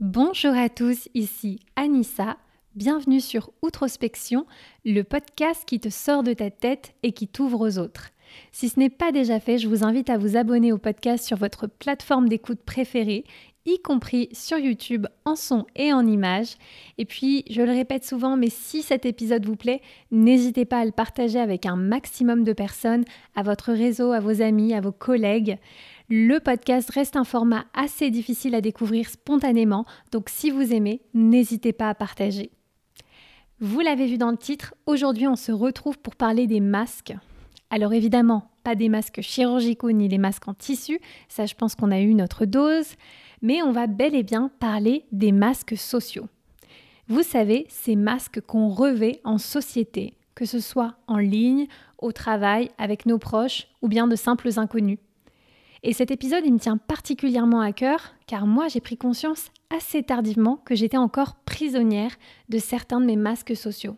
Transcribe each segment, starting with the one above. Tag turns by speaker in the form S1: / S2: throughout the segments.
S1: Bonjour à tous, ici Anissa. Bienvenue sur Outrospection, le podcast qui te sort de ta tête et qui t'ouvre aux autres. Si ce n'est pas déjà fait, je vous invite à vous abonner au podcast sur votre plateforme d'écoute préférée y compris sur YouTube en son et en image. Et puis, je le répète souvent, mais si cet épisode vous plaît, n'hésitez pas à le partager avec un maximum de personnes, à votre réseau, à vos amis, à vos collègues. Le podcast reste un format assez difficile à découvrir spontanément, donc si vous aimez, n'hésitez pas à partager. Vous l'avez vu dans le titre, aujourd'hui on se retrouve pour parler des masques. Alors évidemment, pas des masques chirurgicaux ni les masques en tissu, ça je pense qu'on a eu notre dose, mais on va bel et bien parler des masques sociaux. Vous savez, ces masques qu'on revêt en société, que ce soit en ligne, au travail, avec nos proches ou bien de simples inconnus. Et cet épisode, il me tient particulièrement à cœur car moi, j'ai pris conscience assez tardivement que j'étais encore prisonnière de certains de mes masques sociaux.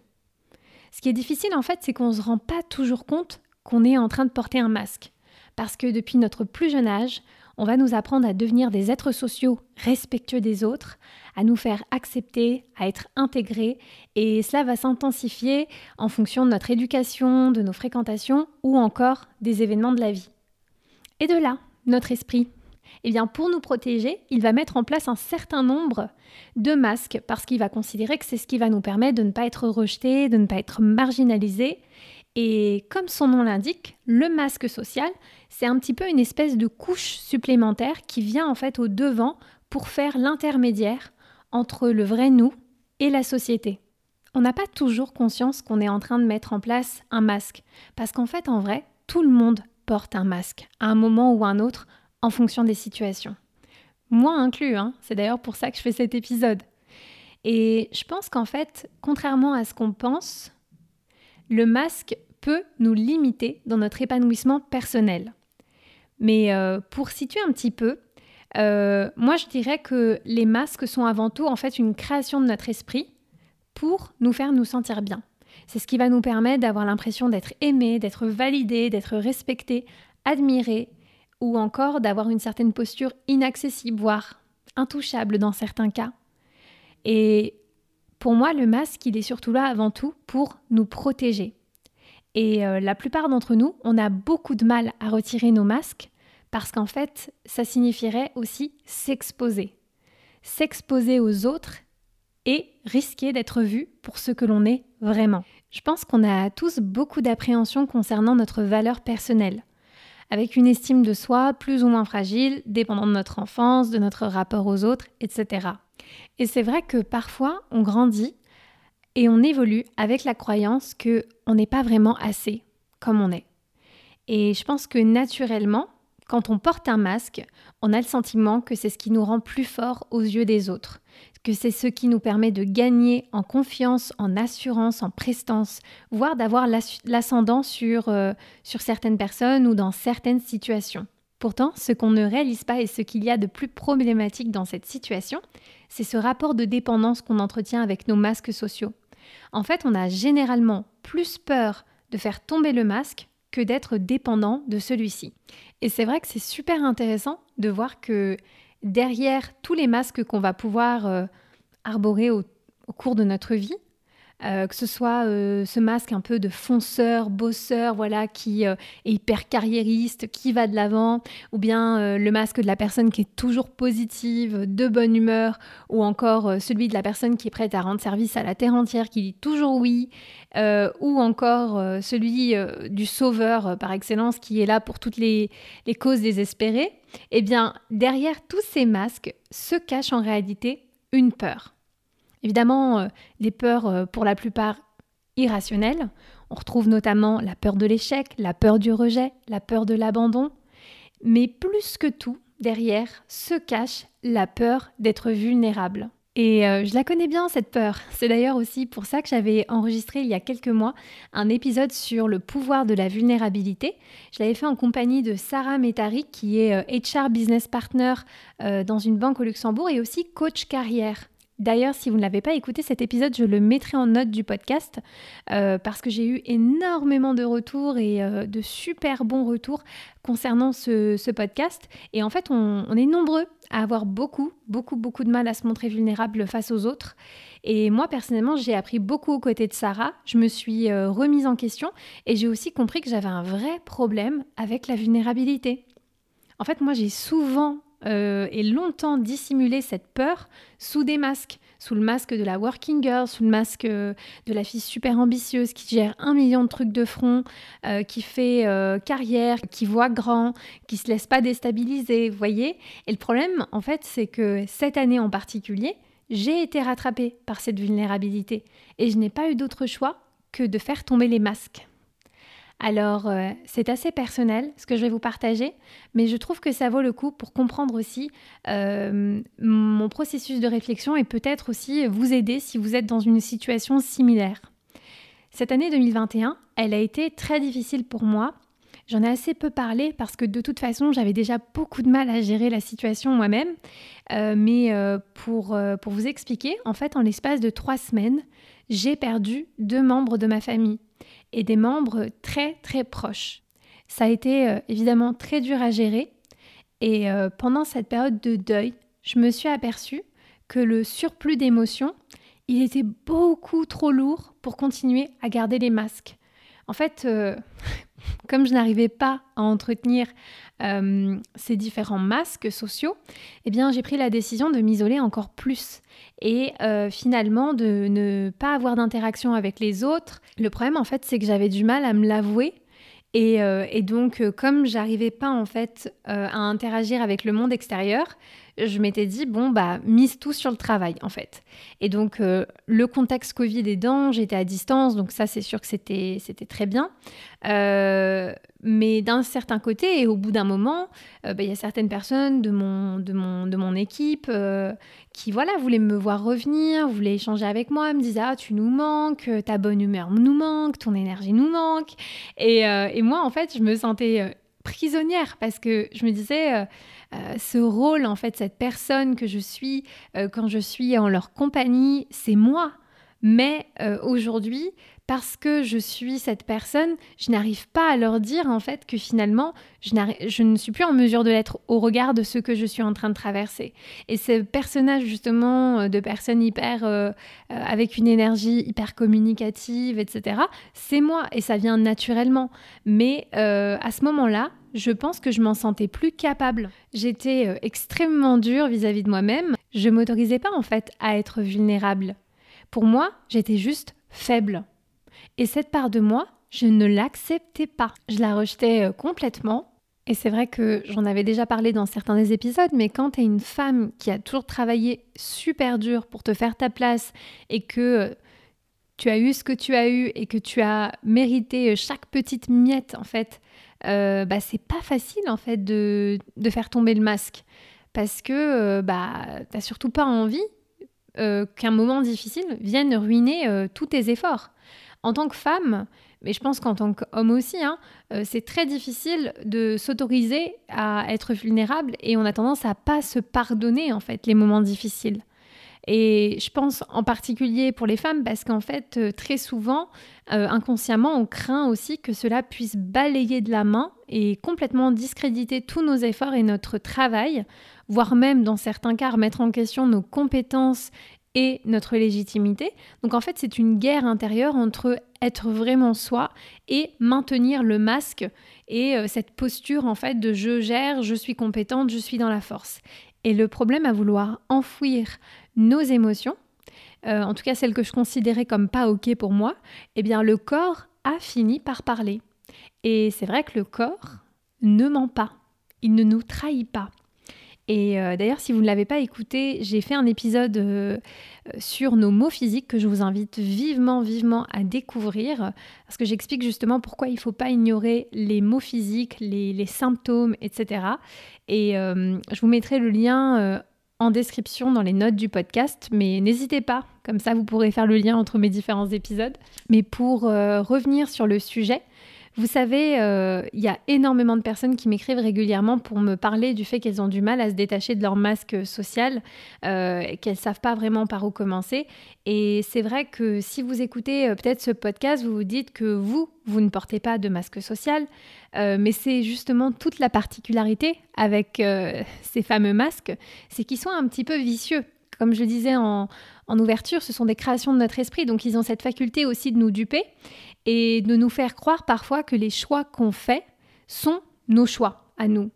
S1: Ce qui est difficile en fait, c'est qu'on ne se rend pas toujours compte qu'on est en train de porter un masque. Parce que depuis notre plus jeune âge, on va nous apprendre à devenir des êtres sociaux respectueux des autres, à nous faire accepter, à être intégrés, et cela va s'intensifier en fonction de notre éducation, de nos fréquentations ou encore des événements de la vie. Et de là, notre esprit. Eh bien, pour nous protéger, il va mettre en place un certain nombre de masques parce qu'il va considérer que c'est ce qui va nous permettre de ne pas être rejeté, de ne pas être marginalisé et comme son nom l'indique, le masque social, c'est un petit peu une espèce de couche supplémentaire qui vient en fait au devant pour faire l'intermédiaire entre le vrai nous et la société. On n'a pas toujours conscience qu'on est en train de mettre en place un masque, parce qu'en fait, en vrai, tout le monde porte un masque, à un moment ou un autre, en fonction des situations. Moi inclus, hein c'est d'ailleurs pour ça que je fais cet épisode. Et je pense qu'en fait, contrairement à ce qu'on pense, le masque peut nous limiter dans notre épanouissement personnel. Mais euh, pour situer un petit peu, euh, moi je dirais que les masques sont avant tout en fait une création de notre esprit pour nous faire nous sentir bien. C'est ce qui va nous permettre d'avoir l'impression d'être aimé, d'être validé, d'être respecté, admiré, ou encore d'avoir une certaine posture inaccessible, voire intouchable dans certains cas. Et pour moi, le masque, il est surtout là avant tout pour nous protéger. Et euh, la plupart d'entre nous, on a beaucoup de mal à retirer nos masques parce qu'en fait, ça signifierait aussi s'exposer. S'exposer aux autres et risquer d'être vu pour ce que l'on est vraiment. Je pense qu'on a tous beaucoup d'appréhension concernant notre valeur personnelle, avec une estime de soi plus ou moins fragile, dépendant de notre enfance, de notre rapport aux autres, etc. Et c'est vrai que parfois on grandit et on évolue avec la croyance que on n'est pas vraiment assez comme on est. Et je pense que naturellement, quand on porte un masque, on a le sentiment que c'est ce qui nous rend plus forts aux yeux des autres, que c'est ce qui nous permet de gagner en confiance, en assurance, en prestance, voire d'avoir l'ascendant sur, euh, sur certaines personnes ou dans certaines situations. Pourtant, ce qu'on ne réalise pas et ce qu'il y a de plus problématique dans cette situation, c'est ce rapport de dépendance qu'on entretient avec nos masques sociaux. En fait, on a généralement plus peur de faire tomber le masque que d'être dépendant de celui-ci. Et c'est vrai que c'est super intéressant de voir que derrière tous les masques qu'on va pouvoir euh, arborer au, cours de notre vie, euh, que ce soit euh, ce masque un peu de fonceur, bosseur, voilà, qui est hyper carriériste, qui va de l'avant, ou bien le masque de la personne qui est toujours positive, de bonne humeur, ou encore celui de la personne qui est prête à rendre service à la terre entière, qui dit toujours oui, ou encore celui du sauveur par excellence, qui est là pour toutes les causes désespérées. Eh bien, derrière tous ces masques se cache en réalité une peur. Évidemment, euh, des peurs euh, pour la plupart irrationnelles. On retrouve notamment la peur de l'échec, la peur du rejet, la peur de l'abandon. Mais plus que tout, derrière se cache la peur d'être vulnérable. Et euh, je la connais bien, cette peur. C'est d'ailleurs aussi pour ça que j'avais enregistré il y a quelques mois un épisode sur le pouvoir de la vulnérabilité. Je l'avais fait en compagnie de Sarah Metari, qui est HR Business Partner dans une banque au Luxembourg et aussi coach carrière. D'ailleurs, si vous ne l'avez pas écouté cet épisode, je le mettrai en note du podcast euh, parce que j'ai eu énormément de retours et euh, de super bons retours concernant ce, podcast. Et en fait, on, est nombreux à avoir beaucoup, beaucoup, beaucoup de mal à se montrer vulnérable face aux autres. Et moi, personnellement, j'ai appris beaucoup aux côtés de Sarah. Je me suis euh, remise en question et j'ai aussi compris que j'avais un vrai problème avec la vulnérabilité. En fait, moi, j'ai souvent euh, et longtemps dissimulé cette peur sous des masques, sous le masque de la working girl, sous le masque euh, de la fille super ambitieuse qui gère un million de trucs de front, qui fait carrière, qui voit grand, qui se laisse pas déstabiliser, vous voyez. Et le problème, en fait, c'est que cette année en particulier, j'ai été rattrapée par cette vulnérabilité et je n'ai pas eu d'autre choix que de faire tomber les masques. Alors, euh, c'est assez personnel ce que je vais vous partager, mais je trouve que ça vaut le coup pour comprendre aussi euh, mon processus de réflexion et peut-être aussi vous aider si vous êtes dans une situation similaire. Cette année 2021, elle a été très difficile pour moi J'en ai assez peu parlé parce que de toute façon, j'avais déjà beaucoup de mal à gérer la situation moi-même. Euh, mais pour, pour vous expliquer, en fait, en l'espace de trois semaines, j'ai perdu deux membres de ma famille et des membres très très proches. Ça a été évidemment très dur à gérer et pendant cette période de deuil, je me suis aperçue que le surplus d'émotions, il était beaucoup trop lourd pour continuer à garder les masques. En fait, comme je n'arrivais pas à entretenir euh, ces différents masques sociaux, eh bien j'ai pris la décision de m'isoler encore plus et euh, finalement de ne pas avoir d'interaction avec les autres. Le problème en fait c'est que j'avais du mal à me l'avouer et, euh, donc comme j'arrivais pas en fait à interagir avec le monde extérieur, je m'étais dit, bon, bah, mise tout sur le travail, en fait. Et donc, euh, le contexte Covid aidant, j'étais à distance, donc ça, c'est sûr que c'était, très bien. Euh, mais d'un certain côté, et au bout d'un moment, euh, bah, il y a certaines personnes de mon, de mon, de mon équipe qui, voilà, voulaient me voir revenir, voulaient échanger avec moi, me disaient, ah, tu nous manques, ta bonne humeur nous manque, ton énergie nous manque. Et moi, en fait, je me sentais prisonnière parce que je me disais euh, ce rôle, en fait, cette personne que je suis euh, quand je suis en leur compagnie, c'est moi. Mais euh, aujourd'hui, parce que je suis cette personne, je n'arrive pas à leur dire en fait que finalement, je, ne suis plus en mesure de l'être au regard de ce que je suis en train de traverser. Et ce personnage justement de personne hyper avec une énergie hyper communicative, etc., c'est moi et ça vient naturellement. Mais à ce moment-là, je pense que je m'en sentais plus capable. J'étais euh, extrêmement dure vis-à-vis de moi-même. Je m'autorisais pas en fait à être vulnérable. Pour moi, j'étais juste faible. Et cette part de moi, je ne l'acceptais pas. Je la rejetais euh, complètement. Et c'est vrai que j'en avais déjà parlé dans certains des épisodes, mais quand tu es une femme qui a toujours travaillé super dur pour te faire ta place et que euh, tu as eu ce que tu as eu et que tu as mérité chaque petite miette en fait euh, bah, c'est pas facile en fait de, faire tomber le masque parce que euh, bah, t'as surtout pas envie euh, qu'un moment difficile vienne ruiner tous tes efforts. En tant que femme, mais je pense qu'en tant qu'homme aussi, hein, c'est très difficile de s'autoriser à être vulnérable et on a tendance à pas se pardonner en fait les moments difficiles. Et je pense en particulier pour les femmes parce qu'en fait, euh, très souvent, euh, inconsciemment, on craint aussi que cela puisse balayer de la main et complètement discréditer tous nos efforts et notre travail, voire même dans certains cas mettre en question nos compétences et notre légitimité. Donc en fait, c'est une guerre intérieure entre être vraiment soi et maintenir le masque et euh, cette posture en fait de je gère, je suis compétente, je suis dans la force. Et le problème à vouloir enfouir nos émotions, euh, en tout cas celles que je considérais comme pas ok pour moi, eh bien le corps a fini par parler. Et c'est vrai que le corps ne ment pas, il ne nous trahit pas. Et euh, d'ailleurs, si vous ne l'avez pas écouté, j'ai fait un épisode euh, sur nos mots physiques que je vous invite vivement, vivement à découvrir, parce que j'explique justement pourquoi il ne faut pas ignorer les mots physiques, les, symptômes, etc. Et je vous mettrai le lien en description dans les notes du podcast, mais n'hésitez pas, comme ça vous pourrez faire le lien entre mes différents épisodes. Mais pour euh, revenir sur le sujet, Vous savez, euh, il y a énormément de personnes qui m'écrivent régulièrement pour me parler du fait qu'elles ont du mal à se détacher de leur masque social, euh, qu'elles ne savent pas vraiment par où commencer. Et c'est vrai que si vous écoutez euh, peut-être ce podcast, vous vous dites que vous, vous ne portez pas de masque social, mais c'est justement toute la particularité avec ces fameux masques, c'est qu'ils sont un petit peu vicieux. Comme je disais en, en ouverture, ce sont des créations de notre esprit, donc ils ont cette faculté aussi de nous duper et de nous faire croire parfois que les choix qu'on fait sont nos choix à nous.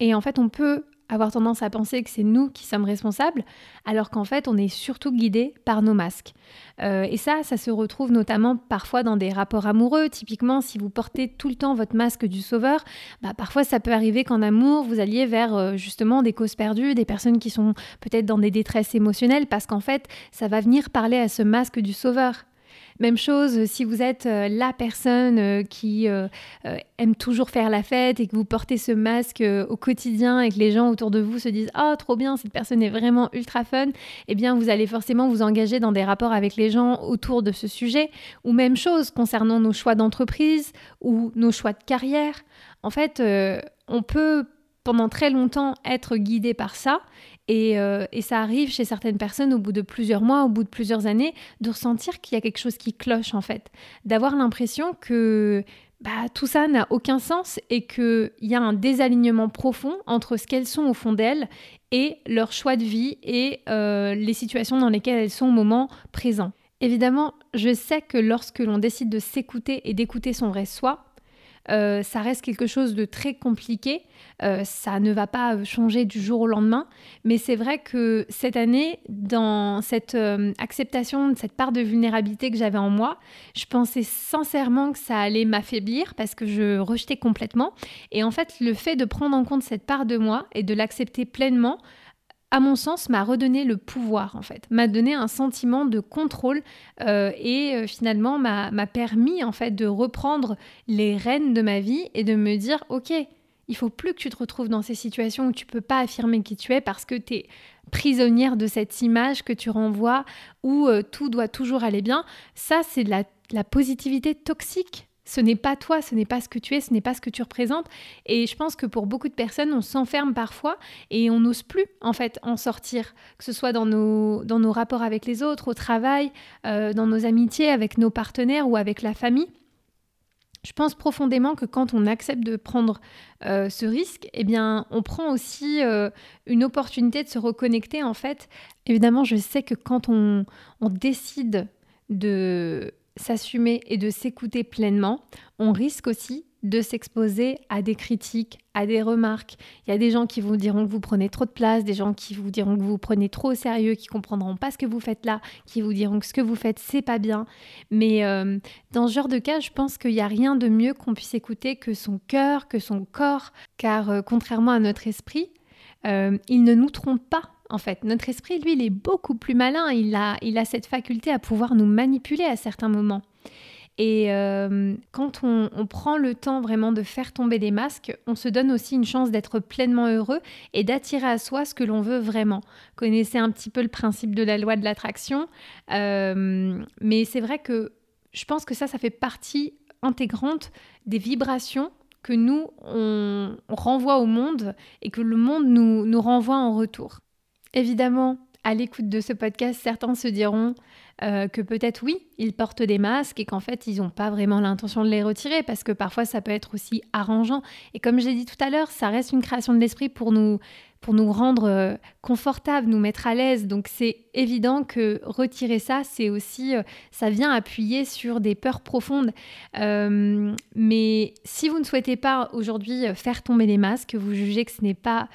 S1: Et en fait, on peut avoir tendance à penser que c'est nous qui sommes responsables, alors qu'en fait, on est surtout guidé par nos masques. Euh, et ça, ça se retrouve notamment parfois dans des rapports amoureux. Typiquement, si vous portez tout le temps votre masque du sauveur, bah, parfois ça peut arriver qu'en amour, vous alliez vers euh, justement des causes perdues, des personnes qui sont peut-être dans des détresses émotionnelles, parce qu'en fait, ça va venir parler à ce masque du sauveur. Même chose si vous êtes euh, la personne euh, qui euh, aime toujours faire la fête et que vous portez ce masque au quotidien et que les gens autour de vous se disent "Oh, trop bien, cette personne est vraiment ultra fun." Eh bien, vous allez forcément vous engager dans des rapports avec les gens autour de ce sujet ou même chose concernant nos choix d'entreprise ou nos choix de carrière. En fait, on peut pendant très longtemps être guidé par ça euh, et, ça arrive chez certaines personnes au bout de plusieurs mois, au bout de plusieurs années, de ressentir qu'il y a quelque chose qui cloche en fait, d'avoir l'impression que bah, tout ça n'a aucun sens et qu'il y a un désalignement profond entre ce qu'elles sont au fond d'elles et leur choix de vie et euh, les situations dans lesquelles elles sont au moment présent. Évidemment, je sais que lorsque l'on décide de s'écouter et d'écouter son vrai soi, euh, ça reste quelque chose de très compliqué. Euh, ça ne va pas changer du jour au lendemain. Mais c'est vrai que cette année, dans cette euh, acceptation de cette part de vulnérabilité que j'avais en moi, je pensais sincèrement que ça allait m'affaiblir parce que je rejetais complètement. Et en fait, le fait de prendre en compte cette part de moi et de l'accepter pleinement, à mon sens, m'a redonné le pouvoir, en fait, m'a donné un sentiment de contrôle euh, et euh, finalement m'a permis, en fait, de reprendre les rênes de ma vie et de me dire, ok, il faut plus que tu te retrouves dans ces situations où tu peux pas affirmer qui tu es parce que tu es prisonnière de cette image que tu renvoies où euh, tout doit toujours aller bien. Ça, c'est de la positivité toxique ce n'est pas toi, ce n'est pas ce que tu es, ce n'est pas ce que tu représentes. Et je pense que pour beaucoup de personnes, on s'enferme parfois et on n'ose plus en fait en sortir, que ce soit dans nos, dans nos rapports avec les autres, au travail, euh, dans nos amitiés avec nos partenaires ou avec la famille. Je pense profondément que quand on accepte de prendre euh, ce risque, eh bien, on prend aussi euh, une opportunité de se reconnecter en fait. Évidemment, je sais que quand on, on décide de s'assumer et de s'écouter pleinement, on risque aussi de s'exposer à des critiques, à des remarques. Il y a des gens qui vous diront que vous prenez trop de place, des gens qui vous diront que vous, prenez trop au sérieux, qui comprendront pas ce que vous faites là, qui vous diront que ce que vous faites c'est pas bien. Mais euh, dans ce genre de cas, je pense qu'il n'y a rien de mieux qu'on puisse écouter que son cœur, que son corps, car euh, contrairement à notre esprit, euh, il ne nous trompe pas en fait. Notre esprit, lui, il est beaucoup plus malin. Il a, il a cette faculté à pouvoir nous manipuler à certains moments. Et euh, quand on, prend le temps vraiment de faire tomber des masques, on se donne aussi une chance d'être pleinement heureux et d'attirer à soi ce que l'on veut vraiment. Connaissez un petit peu le principe de la loi de l'attraction, euh, mais c'est vrai que je pense que ça, ça fait partie intégrante des vibrations que nous, on, renvoie au monde et que le monde nous, nous renvoie en retour. Évidemment, à l'écoute de ce podcast, certains se diront euh, que peut-être oui, ils portent des masques et qu'en fait, ils n'ont pas vraiment l'intention de les retirer parce que parfois, ça peut être aussi arrangeant. Et comme je l'ai dit tout à l'heure, ça reste une création de l'esprit pour nous pour nous rendre euh, confortables, nous mettre à l'aise. Donc c'est évident que retirer ça, c'est aussi, euh, ça vient appuyer sur des peurs profondes. Euh, mais si vous ne souhaitez pas aujourd'hui faire tomber les masques, vous jugez que ce n'est pas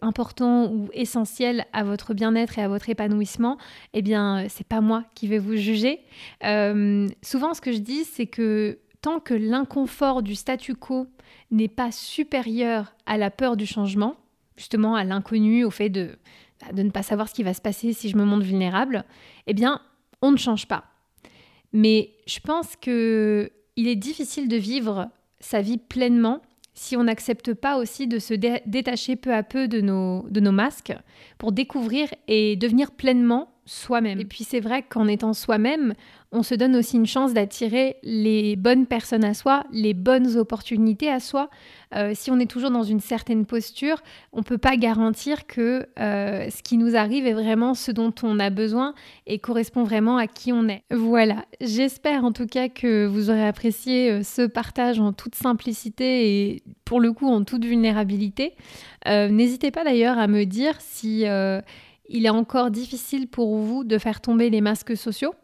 S1: important ou essentiel à votre bien-être et à votre épanouissement, eh bien c'est pas moi qui vais vous juger. souvent, ce que je dis, c'est que tant que l'inconfort du statu quo n'est pas supérieur à la peur du changement, justement à l'inconnu, au fait de, bah, de ne pas savoir ce qui va se passer si je me montre vulnérable, eh bien, on ne change pas. Mais je pense que il est difficile de vivre sa vie pleinement si on n'accepte pas aussi de se détacher peu à peu de nos, de nos masques pour découvrir et devenir pleinement soi-même. Et puis c'est vrai qu'en étant soi-même, on se donne aussi une chance d'attirer les bonnes personnes à soi, les bonnes opportunités à soi. Euh, si on est toujours dans une certaine posture, on ne peut pas garantir que euh, ce qui nous arrive est vraiment ce dont on a besoin et correspond vraiment à qui on est. Voilà, j'espère en tout cas que vous aurez apprécié euh, ce partage en toute simplicité et pour le coup en toute vulnérabilité. N'hésitez pas d'ailleurs à me dire si il est encore difficile pour vous de faire tomber les masques sociaux.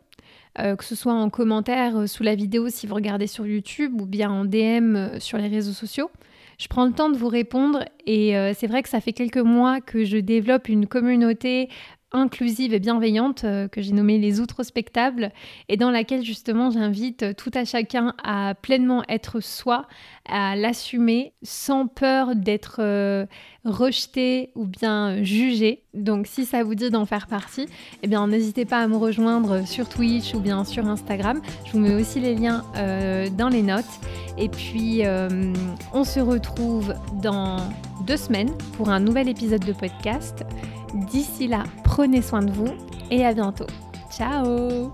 S1: Euh, que ce soit en commentaire euh, sous la vidéo si vous regardez sur YouTube ou bien en DM euh, sur les réseaux sociaux. Je prends le temps de vous répondre et c'est vrai que ça fait quelques mois que je développe une communauté inclusive et bienveillante euh, que j'ai nommée les outrospectables et dans laquelle justement j'invite tout à chacun à pleinement être soi, à l'assumer sans peur d'être euh, rejeté ou bien jugé. Donc si ça vous dit d'en faire partie, eh bien n'hésitez pas à me rejoindre sur Twitch ou bien sur Instagram. Je vous mets aussi les liens euh, dans les notes. Et puis on se retrouve dans deux semaines pour un nouvel épisode de podcast. D'ici là, prenez soin de vous et à bientôt. Ciao